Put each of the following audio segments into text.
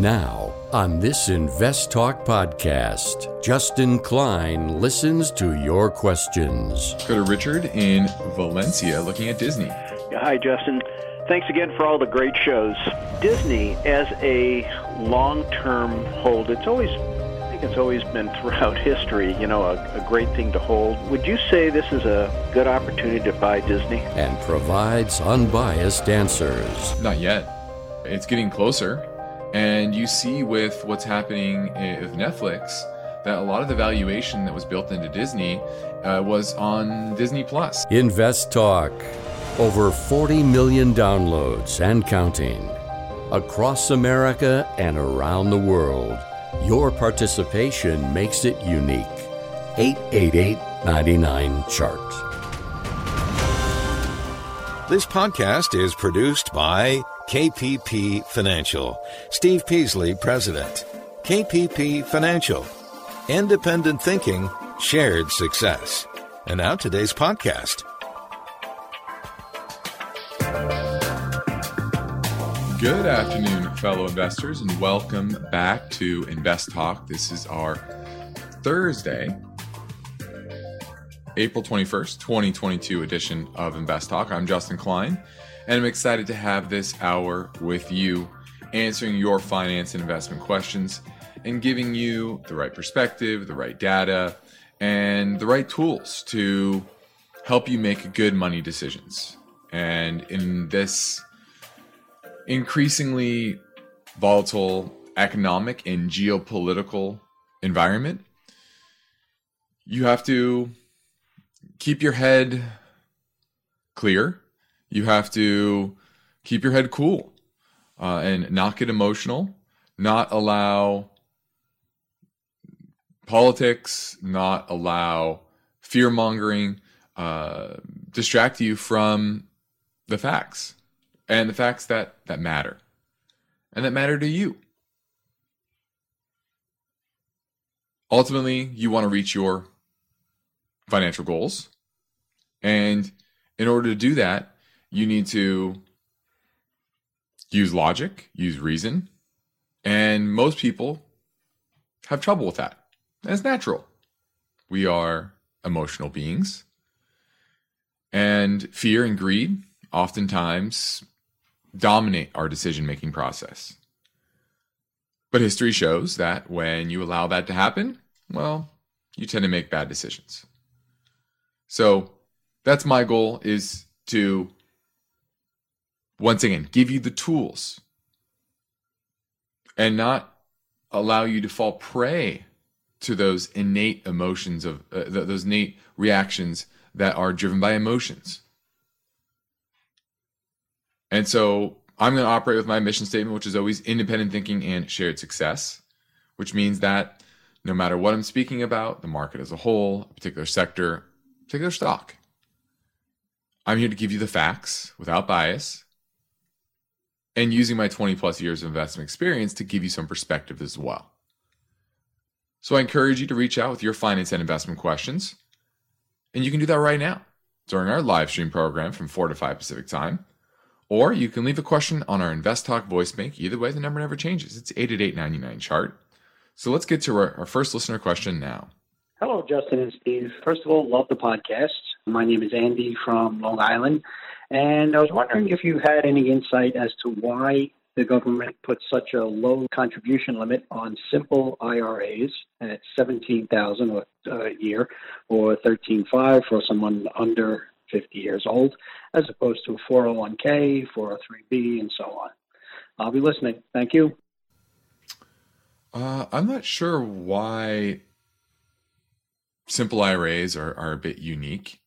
Now, on this Invest Talk podcast, Justin Klein listens to your questions. Go to Richard in Valencia looking at Disney. Hi, Justin. Thanks again for all the great shows. Disney, as a long term hold, it's always I think it's always been throughout history, you know, a, a, great thing to hold. Would you say this is a good opportunity to buy Disney? And provides unbiased answers. Not yet. It's getting closer. And you see with what's happening with Netflix that a lot of the valuation that was built into Disney uh, was on Disney Plus. Invest Talk. Over 40 million downloads and counting. Across America and around the world. Your participation makes it unique. 888 99 Chart. This podcast is produced by KPP Financial. Steve Peasley, President. KPP Financial. Independent thinking, shared success. And now today's podcast. Good afternoon, fellow investors, and welcome back to Invest Talk. This is our Thursday, April 21st, 2022 edition of Invest Talk. I'm Justin Klein and I'm excited to have this hour with you, answering your finance and investment questions and giving you the right perspective, the right data, and the right tools to help you make good money decisions. And in this increasingly volatile economic and geopolitical environment, you have to keep your head clear you have to keep your head cool uh, and not get emotional, not allow politics, not allow fear mongering, uh, distract you from the facts and the facts that, that matter and that matter to you. Ultimately, you want to reach your financial goals. And in order to do that, you need to use logic, use reason. And most people have trouble with that. That's natural. We are emotional beings. And fear and greed oftentimes dominate our decision making process. But history shows that when you allow that to happen, well, you tend to make bad decisions. So that's my goal is to once again, give you the tools and not allow you to fall prey to those innate emotions of uh, those innate reactions that are driven by emotions. And so I'm going to operate with my mission statement, which is always independent thinking and shared success, which means that no matter what I'm speaking about, the market as a whole, a particular sector, particular stock, I'm here to give you the facts without bias and using my 20 plus years of investment experience to give you some perspective as well. So I encourage you to reach out with your finance and investment questions. And you can do that right now during our live stream program from 4 to 5 Pacific time. Or you can leave a question on our Invest Talk voice bank. Either way, the number never changes. It's 888 chart. So let's get to our, our first listener question now. Hello, Justin and Steve. First of all, love the podcast. My name is Andy from Long Island. And I was wondering if you had any insight as to why the government put such a low contribution limit on simple IRAs at 17,000 a year or 13.5 for someone under 50 years old, as opposed to a 401k, 403b, and so on. I'll be listening. Thank you. Uh, I'm not sure why simple IRAs are, are a bit unique.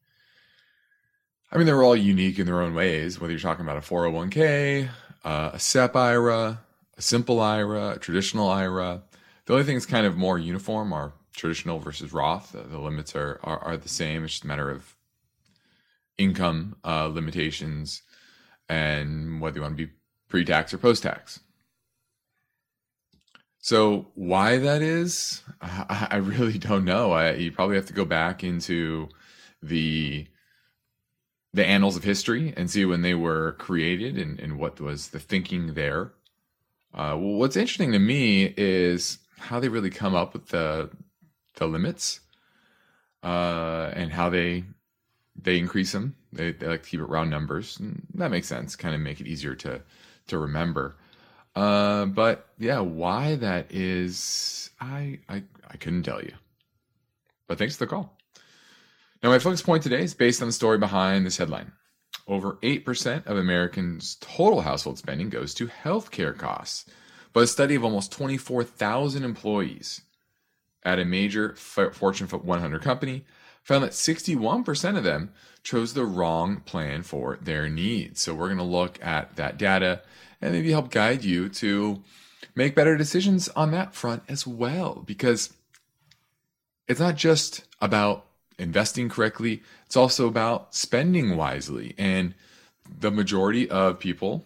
I mean, they're all unique in their own ways, whether you're talking about a 401k, uh, a SEP IRA, a simple IRA, a traditional IRA. The only thing that's kind of more uniform are traditional versus Roth. The, the limits are, are, are, the same. It's just a matter of income uh, limitations and whether you want to be pre tax or post tax. So, why that is, I, I really don't know. I, you probably have to go back into the the annals of history and see when they were created and, and what was the thinking there. Uh, what's interesting to me is how they really come up with the the limits uh, and how they they increase them. They, they like to keep it round numbers. And that makes sense. Kind of make it easier to to remember. Uh, but yeah, why that is, I, I I couldn't tell you. But thanks for the call. Now, my focus point today is based on the story behind this headline. Over 8% of Americans' total household spending goes to healthcare costs. But a study of almost 24,000 employees at a major Fortune 100 company found that 61% of them chose the wrong plan for their needs. So we're going to look at that data and maybe help guide you to make better decisions on that front as well. Because it's not just about investing correctly, it's also about spending wisely. And the majority of people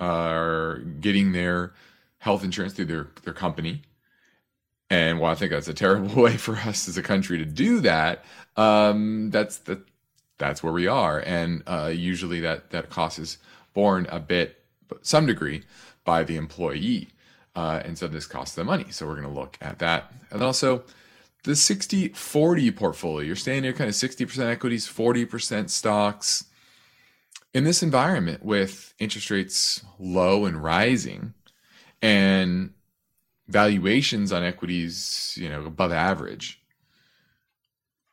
are getting their health insurance through their, their company. And while I think that's a terrible way for us as a country to do that, um, that's the, that's where we are. And uh, usually that, that cost is borne a bit, some degree, by the employee. Uh, and so this costs them money. So we're going to look at that. And also, the 60 40 portfolio. You're staying there kind of 60% equities, 40% stocks. In this environment with interest rates low and rising and valuations on equities, you know, above average,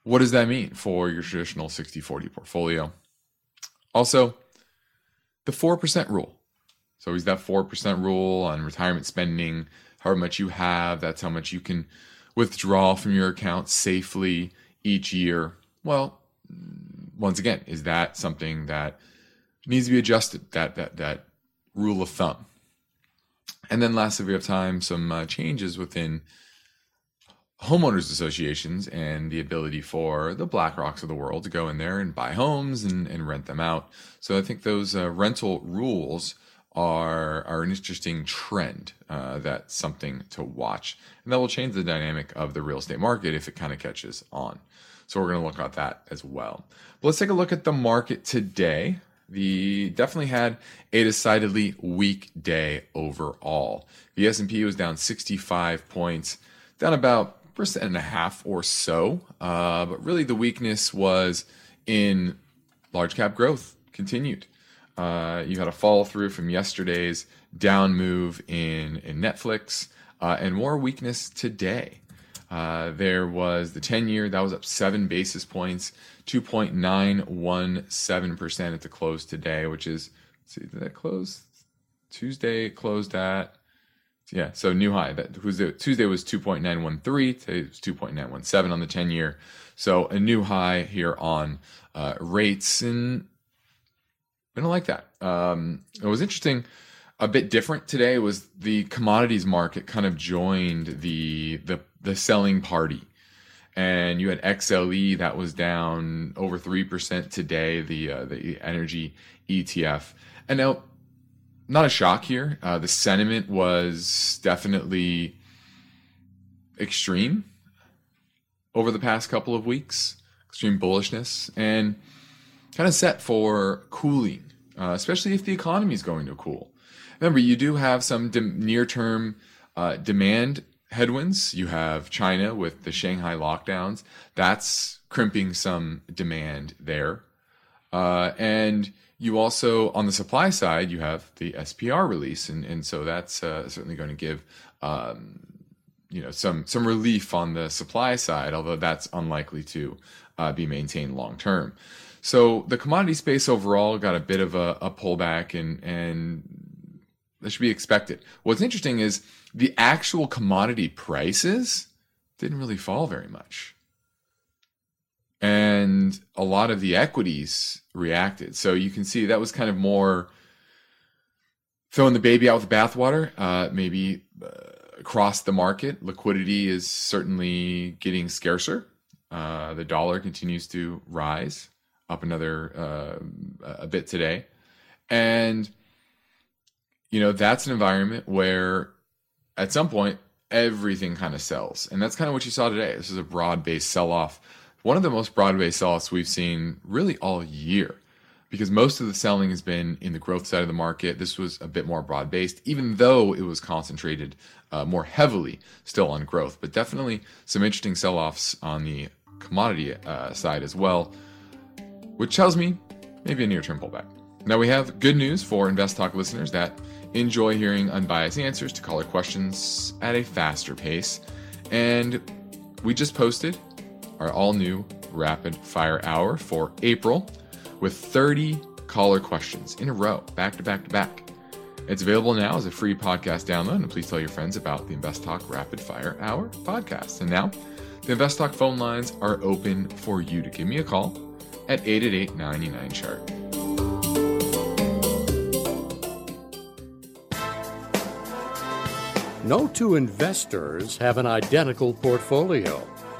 what does that mean for your traditional 60 40 portfolio? Also, the 4% rule. So, is that 4% rule on retirement spending, however much you have, that's how much you can withdraw from your account safely each year. Well, once again, is that something that needs to be adjusted? That that that rule of thumb. And then lastly, we have time some uh, changes within homeowners associations and the ability for the Black Rocks of the world to go in there and buy homes and, and rent them out. So I think those uh, rental rules are are an interesting trend. Uh, that's something to watch, and that will change the dynamic of the real estate market if it kind of catches on. So we're going to look at that as well. But let's take a look at the market today. The definitely had a decidedly weak day overall. The S&P was down 65 points, down about percent and a half or so. Uh, but really, the weakness was in large cap growth continued. Uh, you had a follow through from yesterday's down move in, in Netflix uh, and more weakness today. Uh, there was the 10 year, that was up seven basis points, 2.917% at the close today, which is, see, did that close? Tuesday closed at, yeah, so new high. That Tuesday was 2.913, today was 2.917 on the 10 year. So a new high here on uh, rates. And I don't like that. Um, it was interesting. A bit different today was the commodities market kind of joined the the the selling party, and you had XLE that was down over three percent today. The uh, the energy ETF, and now not a shock here. Uh, the sentiment was definitely extreme over the past couple of weeks, extreme bullishness, and kind of set for cooling uh, especially if the economy is going to cool. Remember, you do have some de- near term uh, demand headwinds. You have China with the Shanghai lockdowns. That's crimping some demand there. Uh, and you also, on the supply side, you have the SPR release. And, and so that's uh, certainly going to give. Um, you know some some relief on the supply side, although that's unlikely to uh, be maintained long term. So the commodity space overall got a bit of a, a pullback, and and that should be expected. What's interesting is the actual commodity prices didn't really fall very much. And a lot of the equities reacted. So you can see that was kind of more throwing the baby out with the bathwater, uh, maybe uh, across the market. Liquidity is certainly getting scarcer. Uh, the dollar continues to rise up another uh, a bit today, and you know that's an environment where at some point everything kind of sells, and that's kind of what you saw today. This is a broad based sell off, one of the most broad based sell offs we've seen really all year, because most of the selling has been in the growth side of the market. This was a bit more broad based, even though it was concentrated uh, more heavily still on growth, but definitely some interesting sell offs on the commodity uh, side as well, which tells me maybe a near term pullback. Now, we have good news for Invest Talk listeners that enjoy hearing unbiased answers to caller questions at a faster pace. And we just posted our all new rapid fire hour for April with 30 caller questions in a row, back to back to back. It's available now as a free podcast download, and please tell your friends about the Invest Talk Rapid Fire Hour podcast. And now, the Invest Talk phone lines are open for you to give me a call at 888 99 chart. No two investors have an identical portfolio.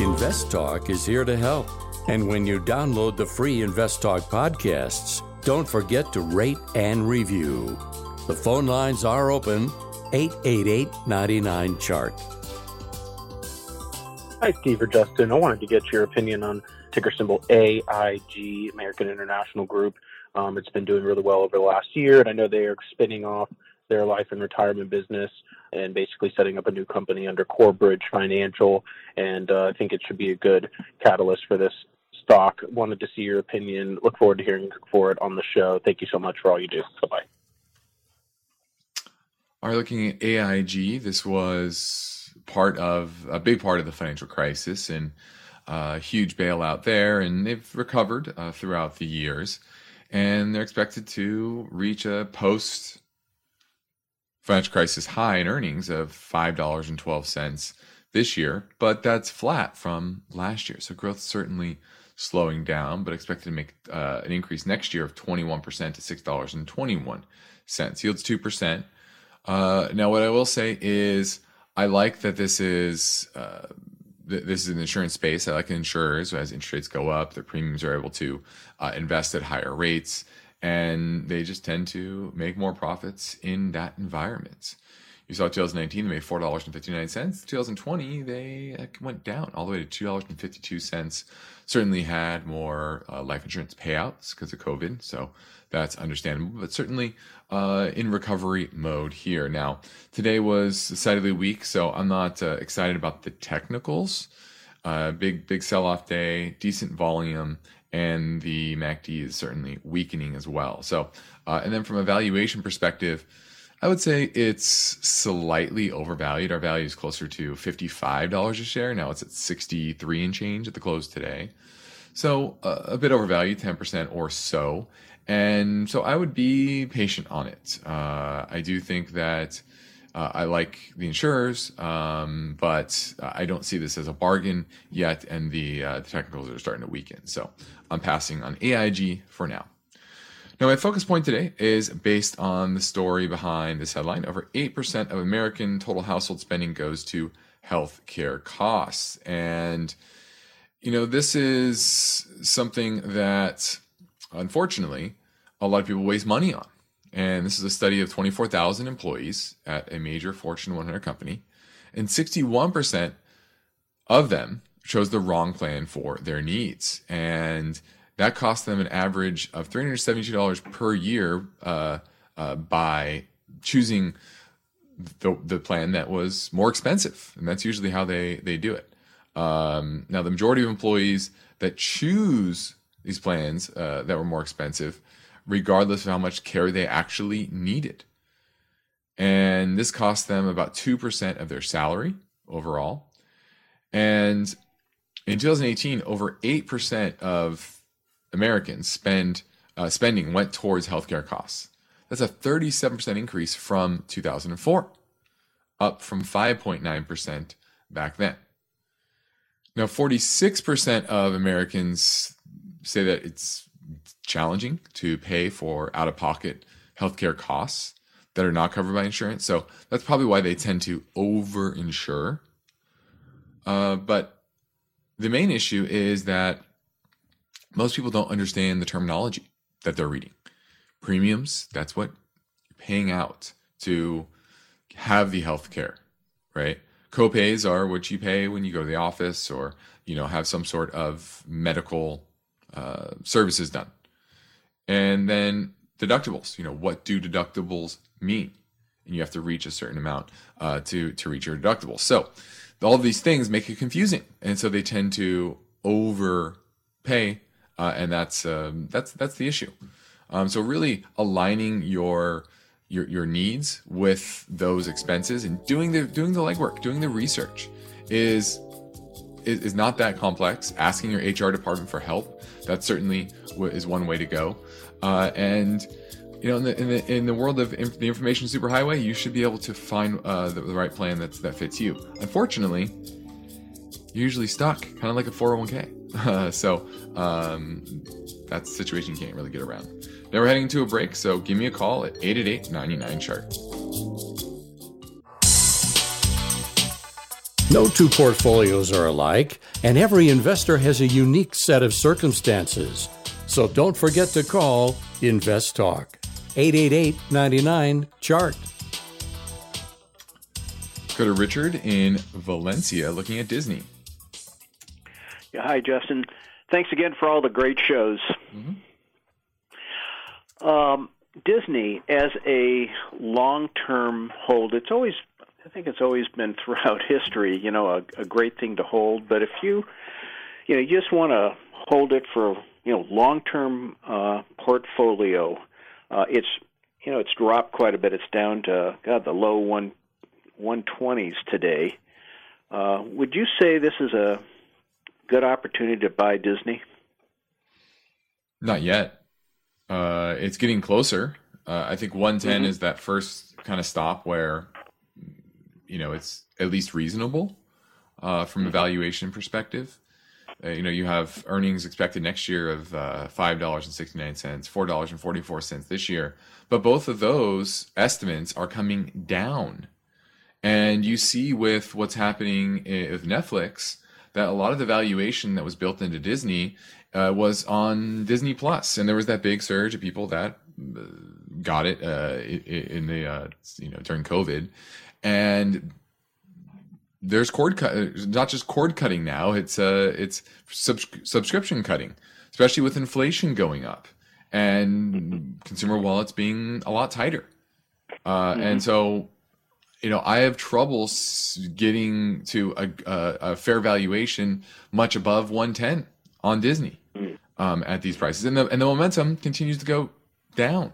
Invest Talk is here to help. And when you download the free Invest Talk podcasts, don't forget to rate and review. The phone lines are open 888 99 Chart. Hi, Steve or Justin. I wanted to get your opinion on ticker symbol AIG, American International Group. Um, it's been doing really well over the last year, and I know they are spinning off their life and retirement business and basically setting up a new company under Corebridge Financial. And uh, I think it should be a good catalyst for this stock. Wanted to see your opinion. Look forward to hearing for it on the show. Thank you so much for all you do. Bye bye. Are looking at AIG. This was part of a big part of the financial crisis and a uh, huge bailout there, and they've recovered uh, throughout the years, and they're expected to reach a post financial crisis high in earnings of $5.12 this year, but that's flat from last year. So growth certainly slowing down, but expected to make uh, an increase next year of 21% to $6.21. Yields 2%. Uh, now, what I will say is I like that this is. Uh, this is an insurance space. I like insurers as interest rates go up, their premiums are able to uh, invest at higher rates and they just tend to make more profits in that environment. You saw 2019, they made four dollars and fifty nine cents. 2020, they uh, went down all the way to two dollars and fifty two cents. Certainly had more uh, life insurance payouts because of COVID, so that's understandable. But certainly uh, in recovery mode here. Now, today was decidedly weak, so I'm not uh, excited about the technicals. Uh, big big sell off day, decent volume, and the MACD is certainly weakening as well. So, uh, and then from a valuation perspective, I would say it's slightly overvalued. Our value is closer to $55 a share. Now it's at 63 and change at the close today. So uh, a bit overvalued, 10% or so. And so I would be patient on it. Uh, I do think that uh, I like the insurers, um, but I don't see this as a bargain yet, and the, uh, the technicals are starting to weaken. So I'm passing on AIG for now. Now, my focus point today is based on the story behind this headline. Over 8% of American total household spending goes to health care costs. And, you know, this is something that, unfortunately, a lot of people waste money on. And this is a study of 24,000 employees at a major Fortune 100 company. And 61% of them chose the wrong plan for their needs. And that cost them an average of $372 per year uh, uh, by choosing the, the plan that was more expensive. And that's usually how they, they do it. Um, now, the majority of employees that choose these plans uh, that were more expensive, regardless of how much care they actually needed. And this cost them about 2% of their salary overall. And in 2018, over 8% of Americans spend uh, spending went towards healthcare costs. That's a 37% increase from 2004, up from 5.9% back then. Now, 46% of Americans say that it's challenging to pay for out of pocket healthcare costs that are not covered by insurance. So that's probably why they tend to over insure. Uh, but the main issue is that most people don't understand the terminology that they're reading. Premiums, that's what you're paying out to have the health care, right? Copays are what you pay when you go to the office or, you know, have some sort of medical uh, services done. And then deductibles, you know, what do deductibles mean? And you have to reach a certain amount uh, to, to reach your deductible. So all these things make it confusing. And so they tend to overpay uh, and that's um, that's that's the issue. Um, so really aligning your your your needs with those expenses and doing the doing the legwork, doing the research is is, is not that complex. Asking your HR department for help that certainly is one way to go. Uh, and you know, in the, in the in the world of inf- the information superhighway, you should be able to find uh, the, the, right plan that that fits you. Unfortunately, you're usually stuck, kind of like a 401k. Uh, so um, that's a situation you can't really get around. Now we're heading to a break, so give me a call at 888 99 chart. No two portfolios are alike, and every investor has a unique set of circumstances. So don't forget to call Invest Talk 888 99 chart. Go to Richard in Valencia looking at Disney. Yeah, hi, Justin. Thanks again for all the great shows. Mm-hmm. Um, Disney, as a long-term hold, it's always, I think it's always been throughout history, you know, a, a great thing to hold. But if you, you know, you just want to hold it for, you know, long-term uh, portfolio, uh, it's, you know, it's dropped quite a bit. It's down to God the low one, 120s today. Uh, would you say this is a good opportunity to buy Disney? Not yet. Uh, it's getting closer. Uh, I think 110 mm-hmm. is that first kind of stop where, you know, it's at least reasonable uh, from a mm-hmm. valuation perspective. Uh, you know, you have earnings expected next year of uh, five dollars and sixty nine cents, four dollars and forty four cents this year, but both of those estimates are coming down. And you see with what's happening eh, with Netflix, that a lot of the valuation that was built into Disney uh, was on Disney Plus, and there was that big surge of people that uh, got it uh, in the uh, you know during COVID, and there's cord cut, not just cord cutting now. It's uh, it's subs- subscription cutting, especially with inflation going up and consumer wallets being a lot tighter. Uh, mm-hmm. And so you know, I have trouble getting to a, a, a, fair valuation much above 110 on Disney um, at these prices, and the and the momentum continues to go down.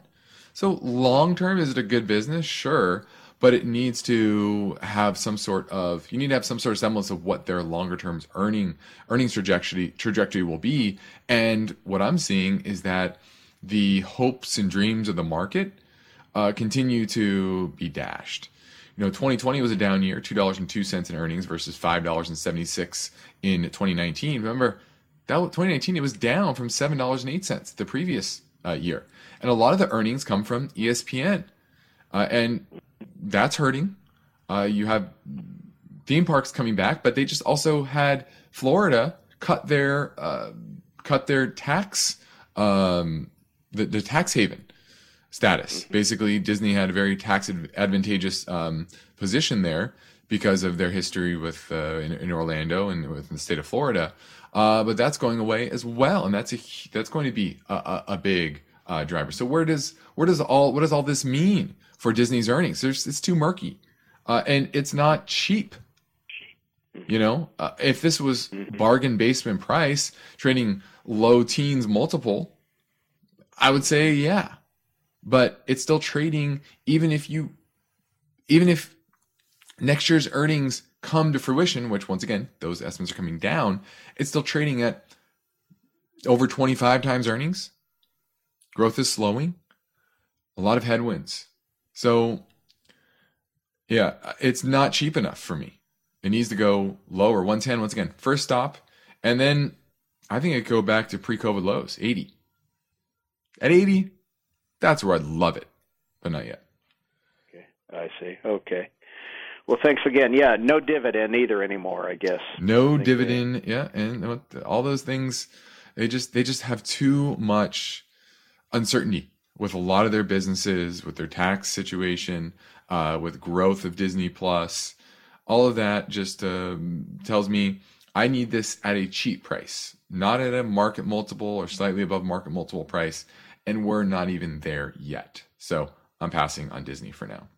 So long term, is it a good business? Sure, but it needs to have some sort of you need to have some sort of semblance of what their longer term earning earnings trajectory trajectory will be. And what I'm seeing is that the hopes and dreams of the market uh, continue to be dashed. You know, 2020 was a down year, $2.02 in earnings versus $5.76 in 2019. Remember, that 2019 it was down from $7.08 the previous uh, year. And a lot of the earnings come from ESPN. Uh, and that's hurting. Uh, you have theme parks coming back, but they just also had Florida cut their uh, cut their tax um, the, the tax haven status. Mm-hmm. Basically, Disney had a very tax advantageous um, position there because of their history with uh, in, in, Orlando and within the state of Florida. Uh, but that's going away as well, and that's a that's going to be a, a, a big uh, driver. So where does where does all what does all this mean for Disney's earnings? There's, it's too murky, uh, and it's not cheap. You know, uh, if this was mm-hmm. bargain basement price trading low teens multiple, I would say yeah but it's still trading even if you even if next year's earnings come to fruition, which once again, those estimates are coming down, it's still trading at over 25 times earnings. Growth is slowing. A lot of headwinds. So, yeah, it's not cheap enough for me. It needs to go lower. 110, once again, first stop. And then I think it go back to pre COVID lows, 80. At 80, that's where I'd love it, but not yet. Okay, I see. Okay. Well, thanks again. Yeah, no dividend either anymore, I guess. No I dividend, they... yeah, and all those things they just they just have too much uncertainty with a lot of their businesses, with their tax situation, uh, with growth of Disney Plus. All of that just uh, tells me I need this at a cheap price, not at a market multiple or slightly above market multiple price, and we're not even there yet. So I'm passing on Disney for now.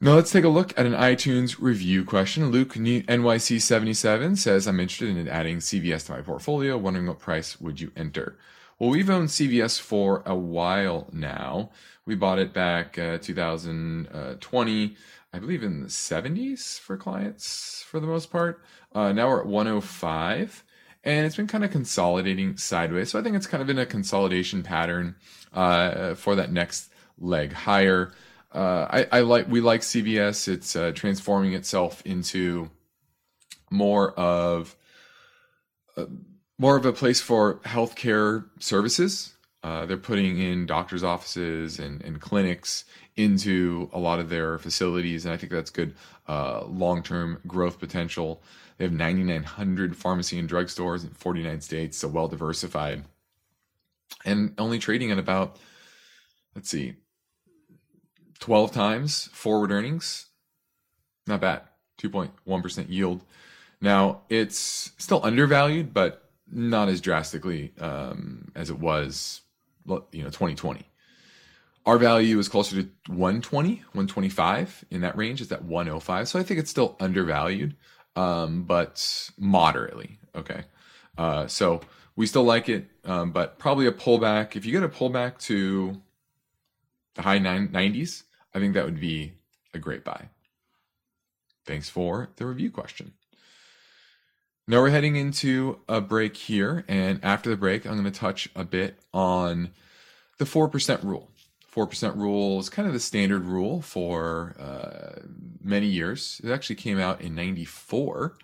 Now let's take a look at an iTunes review question. Luke NYC77 says, I'm interested in adding CVS to my portfolio, wondering what price would you enter? Well, we've owned CVS for a while now. We bought it back uh, 2020, I believe in the 70s for clients for the most part. Uh, now we're at 105 and it's been kind of consolidating sideways. So I think it's kind of in a consolidation pattern uh, for that next leg higher uh, I, I, like we like CVS. It's uh, transforming itself into more of uh, more of a place for healthcare services. Uh, they're putting in doctors' offices and, and, clinics into a lot of their facilities, and I think that's good uh, long-term growth potential. They have 9,900 pharmacy and drug stores in 49 states, so well diversified, and only trading at about let's see 12 times forward earnings. Not bad. 2.1% yield. Now, it's still undervalued, but not as drastically um, as it was, you know, 2020. Our value is closer to 120, 125 in that range. It's at 105. So I think it's still undervalued, um, but moderately. Okay. Uh, so we still like it, um, but probably a pullback. If you get a pullback to the high 90s, I think that would be a great buy. Thanks for the review question. Now we're heading into a break here, and after the break, I'm going to touch a bit on the 4% rule. 4% rule is kind of the standard rule for uh, many years. It actually came out in 94,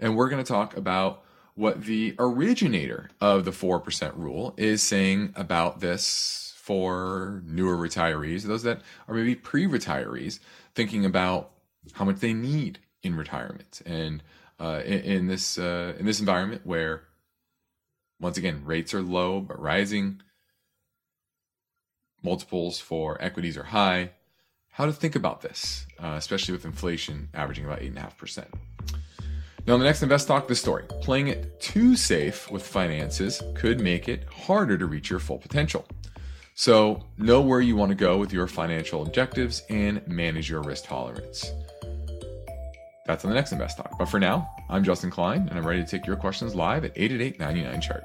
and we're going to talk about what the originator of the 4% rule is saying about this for newer retirees, those that are maybe pre-retirees, thinking about how much they need in retirement, and uh, in, in, this uh, in this environment where, once again, rates are low but rising, multiples for equities are high. How to think about this, uh, especially with inflation averaging about eight and a half percent. Now, in the next Invest Talk, the story playing it too safe with finances could make it harder to reach your full potential. So, know where you want to go with your financial objectives and manage your risk tolerance. That's on the next Invest Talk. But for now, I'm Justin Klein, and I'm ready to take your questions live at 888 99 chart.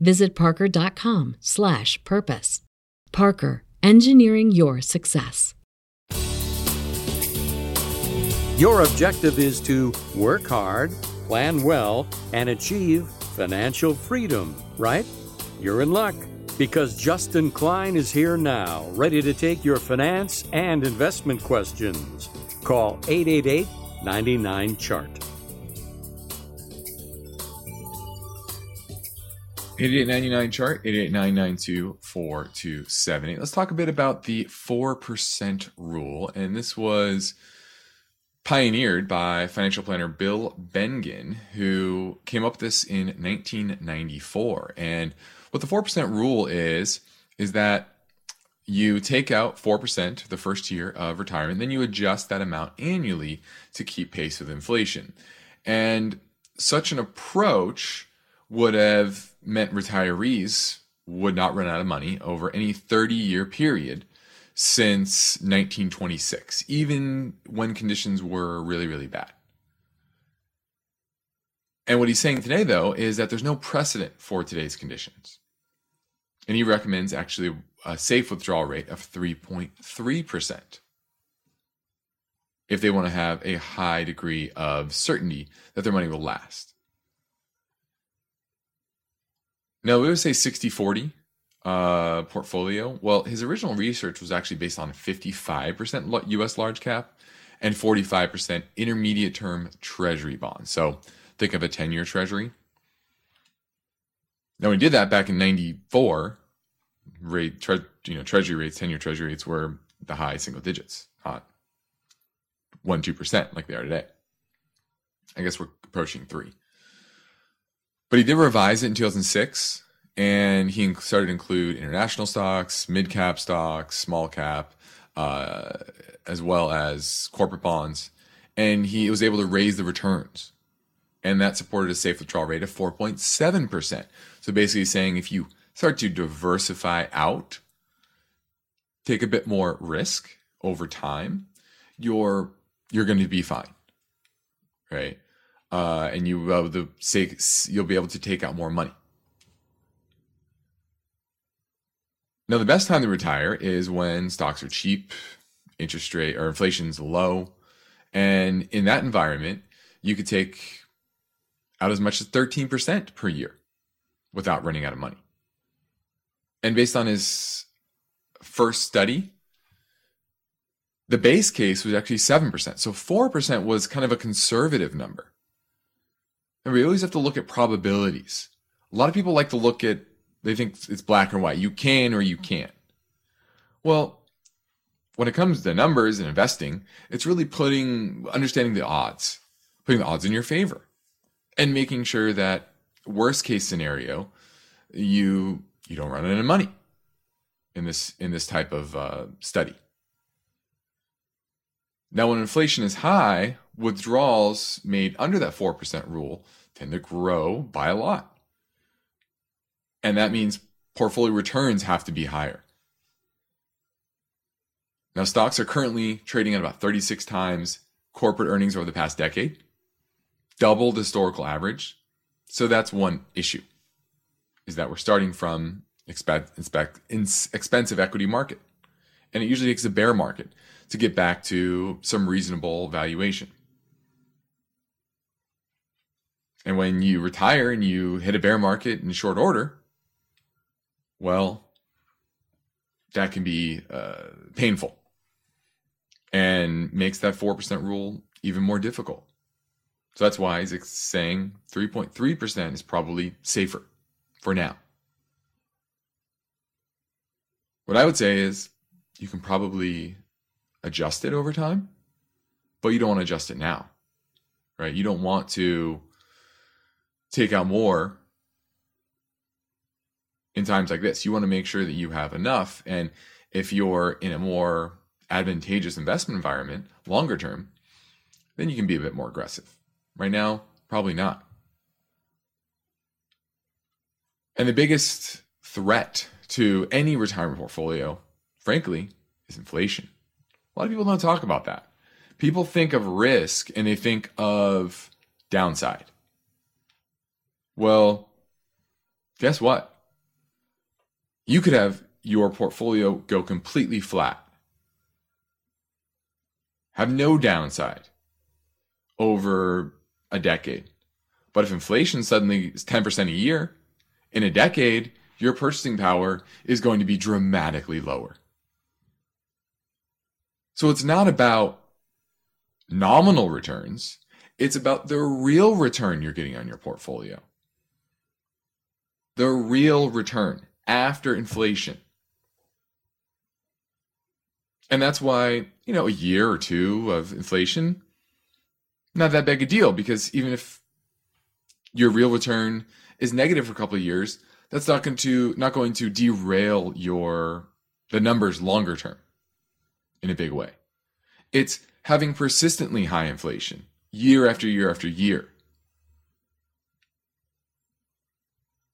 visit parker.com/purpose. Parker, engineering your success. Your objective is to work hard, plan well, and achieve financial freedom, right? You're in luck because Justin Klein is here now, ready to take your finance and investment questions. Call 888 99 Chart. 8899 chart 889924278 let's talk a bit about the 4% rule. And this was pioneered by financial planner bill bengen who came up with this in 1994 and what the 4% rule is is that you take out 4% the first year of retirement then you adjust that amount annually to keep pace with inflation. And such an approach would have meant retirees would not run out of money over any 30 year period since 1926, even when conditions were really, really bad. And what he's saying today, though, is that there's no precedent for today's conditions. And he recommends actually a safe withdrawal rate of 3.3% if they want to have a high degree of certainty that their money will last. No, we would say 60 40 uh, portfolio. Well, his original research was actually based on 55% US large cap and 45% intermediate term treasury bonds. So think of a 10 year treasury. Now, we did that back in 94. Rate, tre- you know, treasury rates, 10 year treasury rates were the high single digits, not 1 2% like they are today. I guess we're approaching three. But he did revise it in 2006, and he started to include international stocks, mid cap stocks, small cap, uh, as well as corporate bonds. And he was able to raise the returns. And that supported a safe withdrawal rate of 4.7%. So basically saying if you start to diversify out, take a bit more risk over time, you're you're going to be fine. Right? Uh, and you able to say you'll be able to take out more money. Now, the best time to retire is when stocks are cheap, interest rate or inflation's low, and in that environment, you could take out as much as 13% per year without running out of money. And based on his first study, the base case was actually 7%. So 4% was kind of a conservative number. And we always have to look at probabilities. A lot of people like to look at, they think it's black or white. You can or you can't. Well, when it comes to numbers and investing, it's really putting, understanding the odds, putting the odds in your favor and making sure that worst case scenario, you, you don't run out of money in this, in this type of uh, study. Now, when inflation is high, withdrawals made under that 4% rule tend to grow by a lot. And that means portfolio returns have to be higher. Now, stocks are currently trading at about 36 times corporate earnings over the past decade, double the historical average. So that's one issue, is that we're starting from expensive equity market. And it usually takes a bear market to get back to some reasonable valuation. And when you retire and you hit a bear market in short order, well, that can be uh, painful and makes that 4% rule even more difficult. So that's why he's saying 3.3% is probably safer for now. What I would say is you can probably adjust it over time, but you don't want to adjust it now, right? You don't want to take out more in times like this. You want to make sure that you have enough. And if you're in a more advantageous investment environment, longer term, then you can be a bit more aggressive. Right now, probably not. And the biggest threat to any retirement portfolio, frankly, is inflation. A lot of people don't talk about that. People think of risk and they think of downside. Well, guess what? You could have your portfolio go completely flat, have no downside over a decade. But if inflation suddenly is 10% a year, in a decade, your purchasing power is going to be dramatically lower. So it's not about nominal returns, it's about the real return you're getting on your portfolio. The real return after inflation. And that's why, you know, a year or two of inflation, not that big a deal because even if your real return is negative for a couple of years, that's not going to not going to derail your the numbers longer term in a big way. It's having persistently high inflation year after year after year.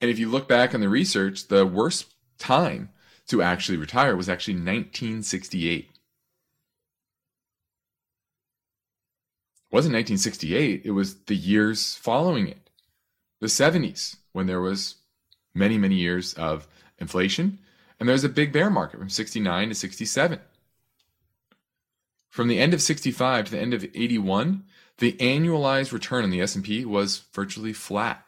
And if you look back on the research, the worst time to actually retire was actually 1968. It wasn't 1968, it was the years following it. The 70s, when there was many, many years of inflation, and there's a big bear market from 69 to 67. From the end of 65 to the end of 81, the annualized return on the S&P was virtually flat.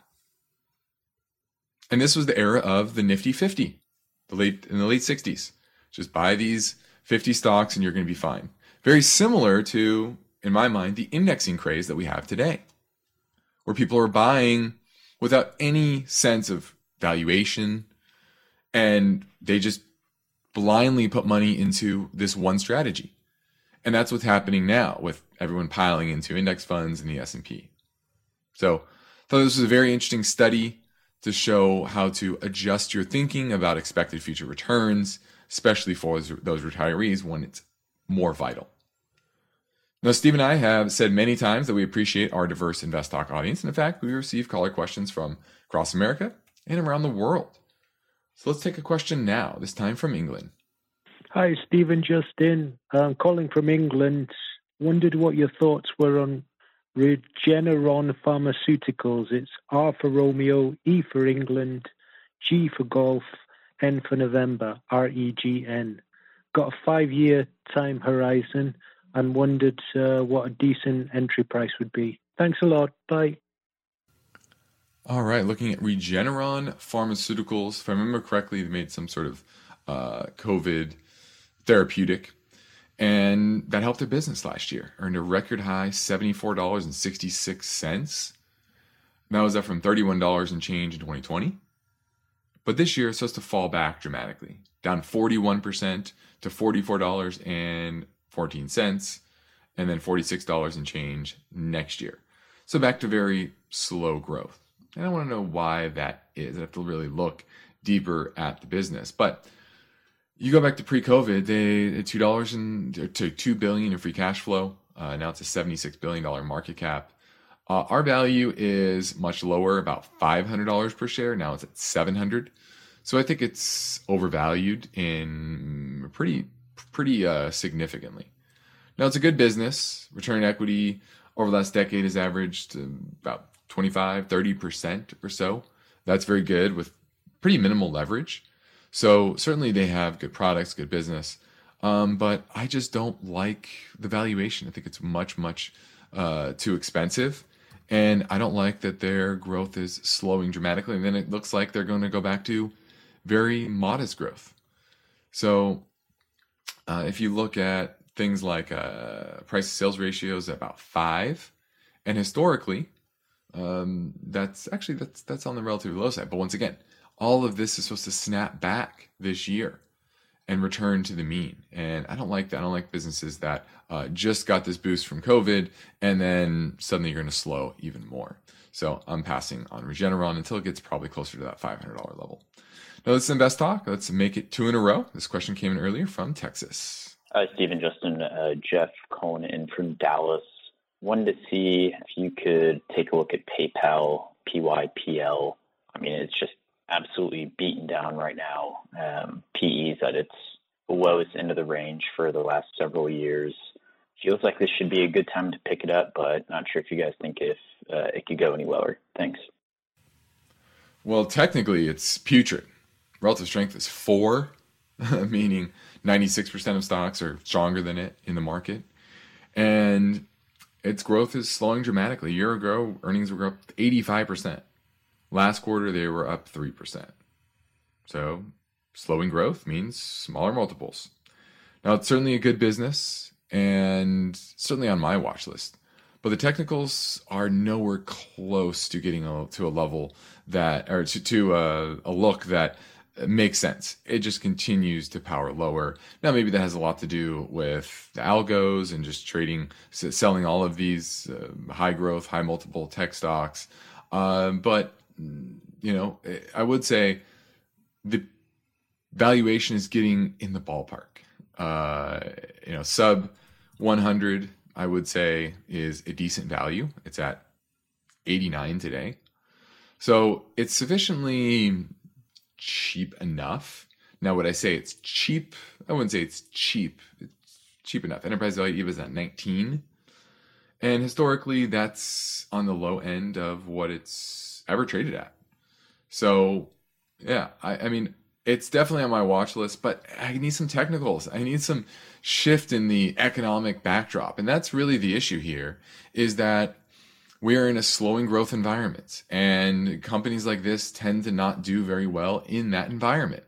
And this was the era of the Nifty 50, the late in the late 60s. Just buy these 50 stocks and you're going to be fine. Very similar to in my mind the indexing craze that we have today. Where people are buying without any sense of valuation and they just blindly put money into this one strategy. And that's what's happening now with everyone piling into index funds and the S&P. So, I thought this was a very interesting study to show how to adjust your thinking about expected future returns, especially for those retirees when it's more vital. Now, Steve and I have said many times that we appreciate our diverse InvestTalk audience. And in fact, we receive caller questions from across America and around the world. So let's take a question now, this time from England. Hi, Stephen Justin. I'm calling from England. Wondered what your thoughts were on Regeneron Pharmaceuticals. It's R for Romeo, E for England, G for Golf, N for November, R E G N. Got a five year time horizon and wondered uh, what a decent entry price would be. Thanks a lot. Bye. All right, looking at Regeneron Pharmaceuticals. If I remember correctly, they made some sort of uh, COVID therapeutic and that helped their business last year. Earned a record high $74.66. That was up from $31 and change in 2020. But this year it's supposed to fall back dramatically, down 41% to $44.14, and then $46 and change next year. So back to very slow growth. And I want to know why that is. I have to really look deeper at the business. But you go back to pre-COVID, they two dollars and to two billion in free cash flow. Uh, now it's a seventy-six billion dollar market cap. Uh, our value is much lower, about five hundred dollars per share. Now it's at seven hundred. So I think it's overvalued in pretty pretty uh, significantly. Now it's a good business. Return equity over the last decade has averaged about 25, 30% or so. That's very good with pretty minimal leverage. So certainly they have good products, good business, um, but I just don't like the valuation. I think it's much, much uh, too expensive, and I don't like that their growth is slowing dramatically. And then it looks like they're going to go back to very modest growth. So uh, if you look at things like uh, price to sales ratios about five, and historically, um, that's actually that's that's on the relatively low side. But once again, all of this is supposed to snap back this year. and return to the mean. And I don't like that. I don't like businesses that uh, just got this boost from COVID and then suddenly you're going to slow even more. So I'm passing on Regeneron until it gets probably closer to that $500 level. Now let's invest talk. Let's make it two in a row. This question came in earlier from Texas. Hi, Stephen Justin. Uh, Jeff calling in from Dallas. Wanted to see if you could take a look at PayPal, PYPL. I mean, it's just absolutely beaten down right now. Um, PE's at its lowest end of the range for the last several years. Feels like this should be a good time to pick it up, but not sure if you guys think if uh, it could go any lower. Thanks. Well, technically, it's putrid. Relative strength is four, meaning 96% of stocks are stronger than it in the market. And its growth is slowing dramatically. A year ago, earnings were up 85%. Last quarter, they were up 3%. So, slowing growth means smaller multiples. Now, it's certainly a good business and certainly on my watch list. But the technicals are nowhere close to getting a, to a level that, or to, to a, a look that makes sense. It just continues to power lower. Now, maybe that has a lot to do with the algos and just trading, selling all of these uh, high growth, high multiple tech stocks. Uh, but you know, I would say the valuation is getting in the ballpark. Uh, you know, sub 100, I would say, is a decent value. It's at 89 today. So it's sufficiently cheap enough. Now, would I say it's cheap? I wouldn't say it's cheap. It's cheap enough. Enterprise value is at 19. And historically, that's on the low end of what it's ever traded at. So, yeah, I, I mean, it's definitely on my watch list, but I need some technicals. I need some shift in the economic backdrop. And that's really the issue here is that we are in a slowing growth environment and companies like this tend to not do very well in that environment.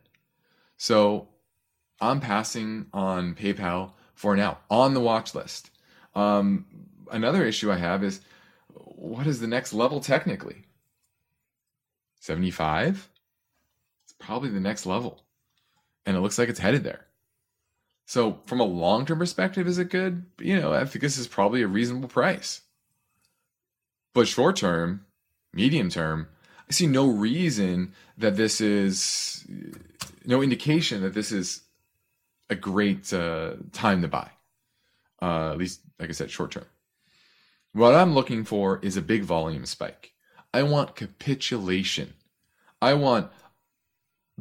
So I'm passing on PayPal for now on the watch list. Um, another issue I have is what is the next level technically? 75? It's probably the next level. And it looks like it's headed there. So, from a long term perspective, is it good? You know, I think this is probably a reasonable price. But short term, medium term, I see no reason that this is, no indication that this is a great uh, time to buy. Uh, at least, like I said, short term. What I'm looking for is a big volume spike. I want capitulation. I want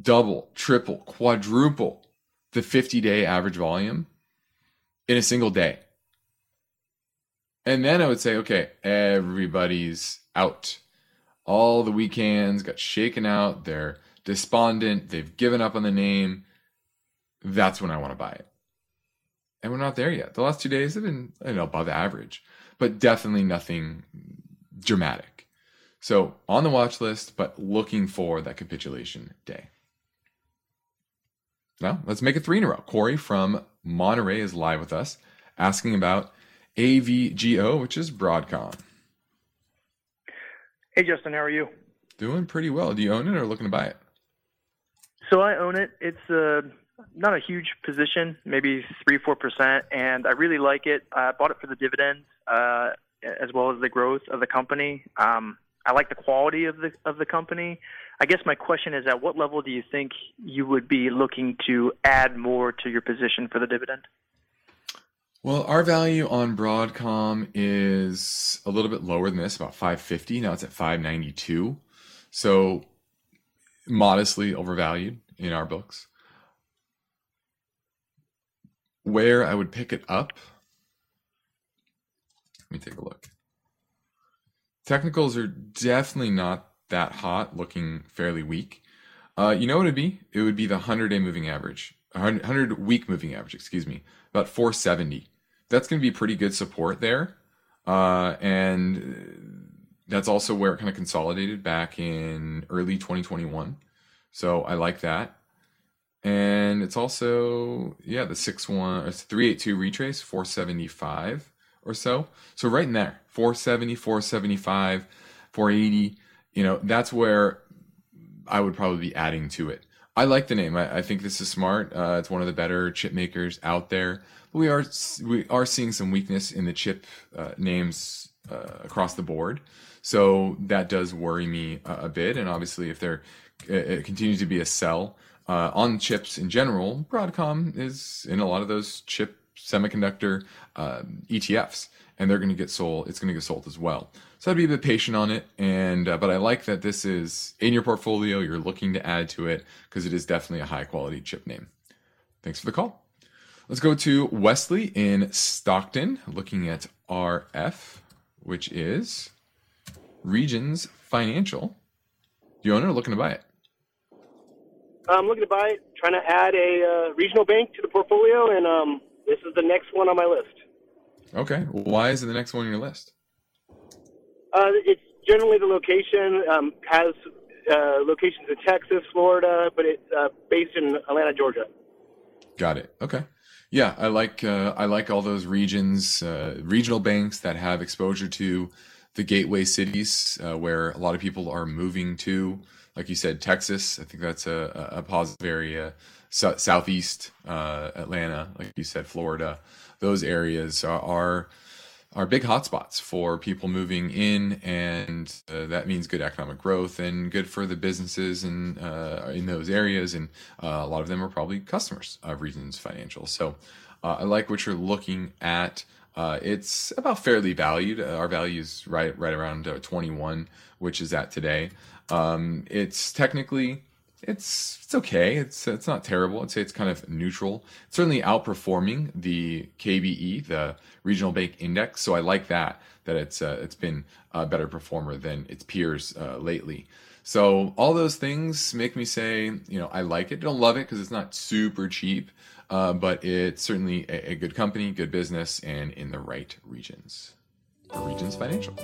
double, triple, quadruple the 50 day average volume in a single day. And then I would say, okay, everybody's out. All the weak hands got shaken out. They're despondent. They've given up on the name. That's when I want to buy it. And we're not there yet. The last two days have been, know, above average, but definitely nothing dramatic. So on the watch list, but looking for that capitulation day. Now let's make it three in a row. Corey from Monterey is live with us, asking about AVGO, which is Broadcom. Hey Justin, how are you? Doing pretty well. Do you own it or looking to buy it? So I own it. It's uh, not a huge position, maybe three four percent, and I really like it. I bought it for the dividends uh, as well as the growth of the company. Um, I like the quality of the of the company. I guess my question is, at what level do you think you would be looking to add more to your position for the dividend? Well, our value on Broadcom is a little bit lower than this, about 550. Now it's at 592. So modestly overvalued in our books. Where I would pick it up, let me take a look. Technicals are definitely not that hot, looking fairly weak. Uh, you know what it'd be? It would be the 100 day moving average, 100 week moving average, excuse me, about 470. That's going to be pretty good support there. Uh, and that's also where it kind of consolidated back in early 2021. So I like that. And it's also, yeah, the 6 1, 382 retrace, 475 or so. So right in there, 470, 475, 480, you know, that's where I would probably be adding to it. I like the name. I, I think this is smart. Uh, it's one of the better chip makers out there. But we are we are seeing some weakness in the chip uh, names uh, across the board. So that does worry me a, a bit. And obviously, if there continues to be a sell uh, on chips in general, Broadcom is in a lot of those chip semiconductor uh, ETFs, and they're going to get sold. It's going to get sold as well. So I'd be a bit patient on it, and uh, but I like that this is in your portfolio. You're looking to add to it because it is definitely a high quality chip name. Thanks for the call. Let's go to Wesley in Stockton, looking at RF, which is Regions Financial. You own it or looking to buy it? I'm looking to buy it, trying to add a uh, regional bank to the portfolio, and um, this is the next one on my list. Okay. Why is it the next one on your list? Uh, it's generally the location um, has uh, locations in Texas, Florida, but it's uh, based in Atlanta, Georgia. Got it. Okay. Yeah, I like uh, I like all those regions, uh, regional banks that have exposure to the gateway cities uh, where a lot of people are moving to. Like you said, Texas. I think that's a, a positive area. So, southeast Atlanta, like you said, Florida. Those areas are, are are big hotspots for people moving in, and uh, that means good economic growth and good for the businesses and uh, in those areas. And uh, a lot of them are probably customers of Regions Financial. So uh, I like what you're looking at. Uh, it's about fairly valued. Uh, our value is right right around 21, which is at today. Um, it's technically it's it's okay. It's it's not terrible. I'd say it's kind of neutral. It's certainly outperforming the KBE, the regional bank index. So I like that that it's uh, it's been a better performer than its peers uh, lately. So all those things make me say, you know, I like it. I Don't love it because it's not super cheap, uh, but it's certainly a, a good company, good business, and in the right regions. Regions Financial.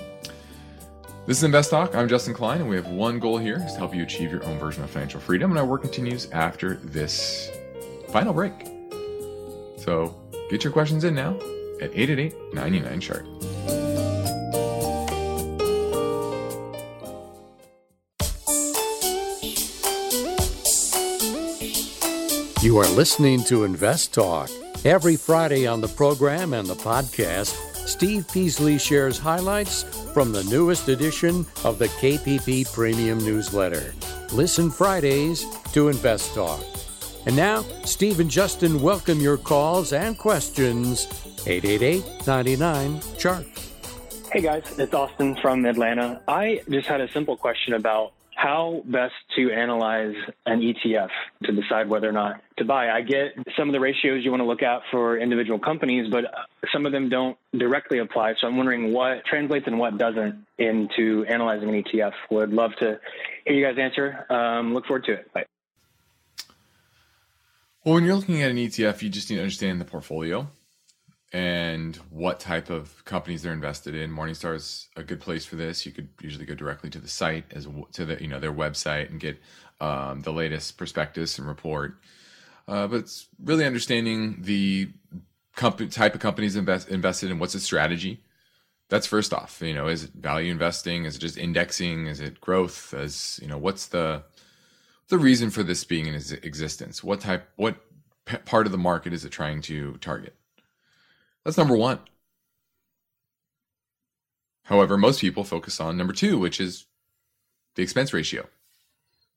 This is Invest Talk. I'm Justin Klein, and we have one goal here is to help you achieve your own version of financial freedom. And our work continues after this final break. So get your questions in now at 888 99 chart. You are listening to Invest Talk. Every Friday on the program and the podcast, Steve Peasley shares highlights from the newest edition of the KPP Premium Newsletter. Listen Fridays to Invest Talk. And now, Steve and Justin welcome your calls and questions. 888 99 Chart. Hey guys, it's Austin from Atlanta. I just had a simple question about how best to analyze an ETF to decide whether or not to buy. I get some of the ratios you want to look at for individual companies, but some of them don't directly apply. So I'm wondering what translates and what doesn't into analyzing an ETF. Would love to hear you guys answer. Um, look forward to it. Bye. Well, when you're looking at an ETF, you just need to understand the portfolio and what type of companies they're invested in. Morningstar is a good place for this. You could usually go directly to the site as to the you know their website and get um, the latest prospectus and report. Uh, but it's really understanding the company type of companies invest, invested in what's its strategy. That's first off. You know, is it value investing? Is it just indexing? Is it growth? As you know, what's the the reason for this being in existence? What type? What part of the market is it trying to target? That's number one. However, most people focus on number two, which is the expense ratio.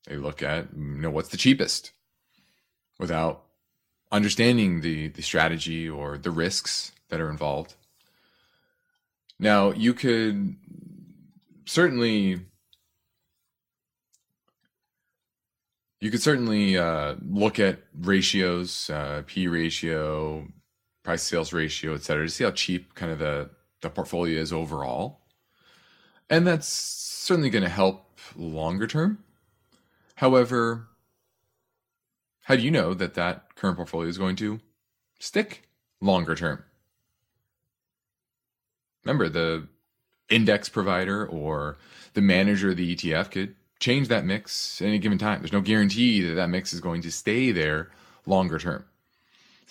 They look at, you know, what's the cheapest without understanding the, the strategy or the risks that are involved. Now, you could certainly you could certainly uh, look at ratios, uh, P ratio, price sales ratio, et cetera, to see how cheap kind of the, the portfolio is overall. And that's certainly going to help longer term. However, how do you know that that current portfolio is going to stick longer term? Remember, the index provider or the manager of the ETF could change that mix at any given time. There's no guarantee that that mix is going to stay there longer term.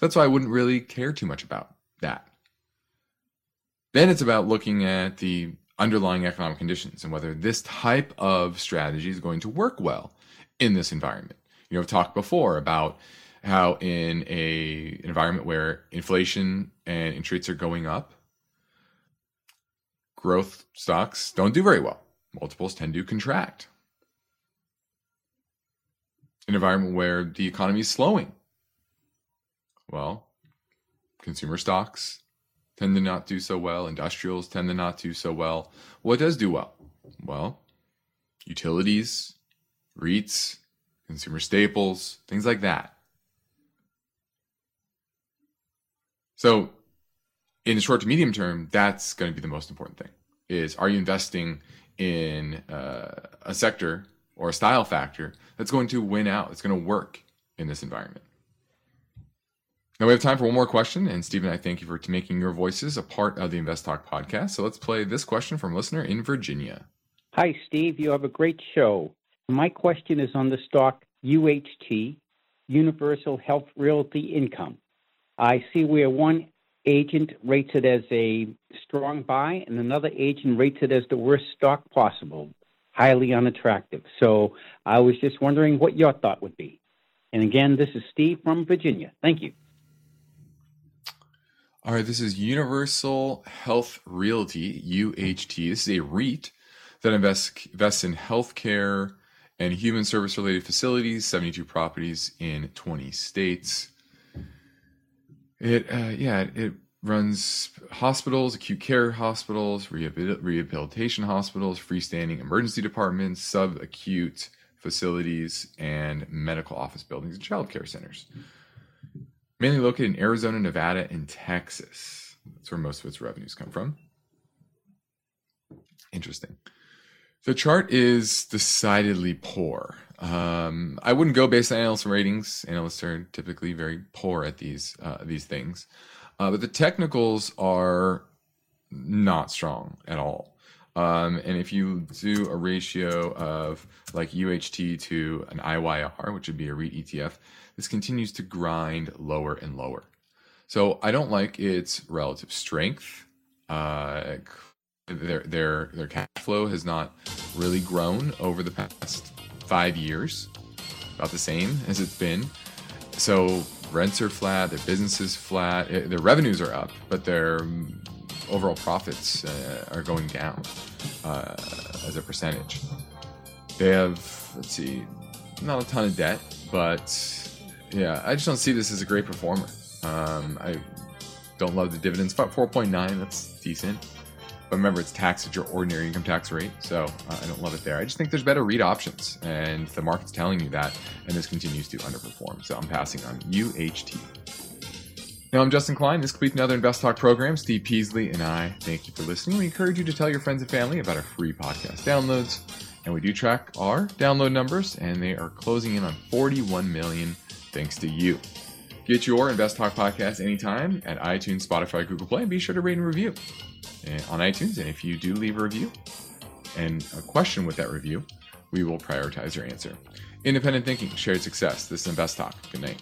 That's why I wouldn't really care too much about that. Then it's about looking at the underlying economic conditions and whether this type of strategy is going to work well in this environment. You know, I've talked before about how in a environment where inflation and interest rates are going up, growth stocks don't do very well. Multiples tend to contract. An environment where the economy is slowing. Well, consumer stocks tend to not do so well. Industrials tend to not do so well. What does do well? Well, utilities, REITs, consumer staples, things like that. So, in the short to medium term, that's going to be the most important thing. Is are you investing in uh, a sector or a style factor that's going to win out? It's going to work in this environment. Now we have time for one more question, and Stephen, I thank you for making your voices a part of the Invest Talk podcast. So let's play this question from a listener in Virginia. Hi, Steve. You have a great show. My question is on the stock UHT, Universal Health Realty Income. I see where one agent rates it as a strong buy and another agent rates it as the worst stock possible, highly unattractive. So I was just wondering what your thought would be. And again, this is Steve from Virginia. Thank you. All right, this is Universal Health Realty, UHT. This is a REIT that invests, invests in healthcare and human service related facilities, 72 properties in 20 states. It, uh, yeah, it runs hospitals, acute care hospitals, rehabilitation hospitals, freestanding emergency departments, subacute facilities, and medical office buildings and child care centers. Mainly located in Arizona, Nevada, and Texas. That's where most of its revenues come from. Interesting. The chart is decidedly poor. Um, I wouldn't go based on analyst ratings. Analysts are typically very poor at these uh, these things, uh, but the technicals are not strong at all. Um, and if you do a ratio of like UHT to an IYR, which would be a REIT ETF, this continues to grind lower and lower. So I don't like its relative strength. Uh, their their their cash flow has not really grown over the past five years, about the same as it's been. So rents are flat, their business is flat, eh, their revenues are up, but their overall profits uh, are going down uh, as a percentage. They have, let's see, not a ton of debt, but yeah, I just don't see this as a great performer. Um, I don't love the dividends. but 4.9, that's decent. But remember, it's taxed at your ordinary income tax rate, so uh, I don't love it there. I just think there's better REIT options, and the market's telling you that, and this continues to underperform. So I'm passing on UHT. Now, I'm Justin Klein. This completes another Invest Talk program. Steve Peasley and I thank you for listening. We encourage you to tell your friends and family about our free podcast downloads. And we do track our download numbers, and they are closing in on 41 million thanks to you. Get your Invest Talk podcast anytime at iTunes, Spotify, Google Play, and be sure to rate and review on iTunes. And if you do leave a review and a question with that review, we will prioritize your answer. Independent thinking, shared success. This is Invest Talk. Good night.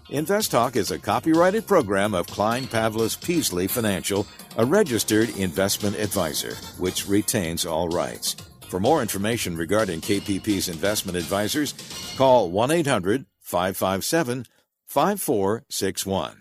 Invest Talk is a copyrighted program of Klein Pavlis Peasley Financial, a registered investment advisor, which retains all rights. For more information regarding KPP's investment advisors, call 1 800 557 5461.